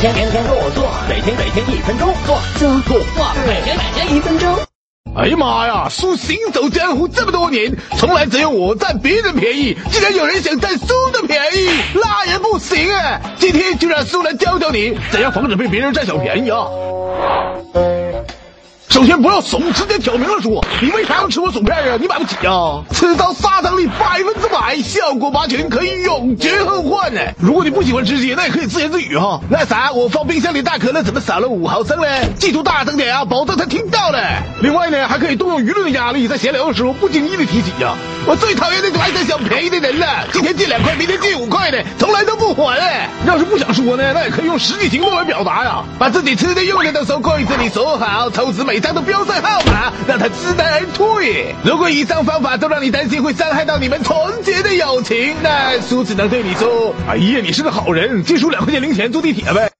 天天天天做做，每天每天一分钟做做做做，每天每天一分钟。哎呀妈呀！叔行走江湖这么多年，从来只有我占别人便宜，竟然有人想占叔的便宜，那也不行啊！今天就让苏来教教你怎样防止被别人占小便宜啊！首先不要怂，直接挑明了说，你为啥要吃我薯片啊？你买不起啊？此招杀伤力百分还，效果拔群，可以永绝后患呢。如果你不喜欢吃鸡，那也可以自言自语哈。那啥，我放冰箱里大可乐怎么少了五毫升呢？记住大声点啊，保证他听到了。另外呢，还可以动用舆论的压力，在闲聊的时候不经意的提起呀。我最讨厌那种爱占小便宜的人了，今天借两块，明天借五块的，从来都不还。要是不想说呢，那也可以用实际行动来表达呀，把自己吃的用的都收柜子里锁好，抽纸每张都标上号码，让他知难而退。如果以上方法都让你担心会伤害到你们纯洁的友情，那叔只能对你说：哎呀，你是个好人，借出两块钱零钱坐地铁呗。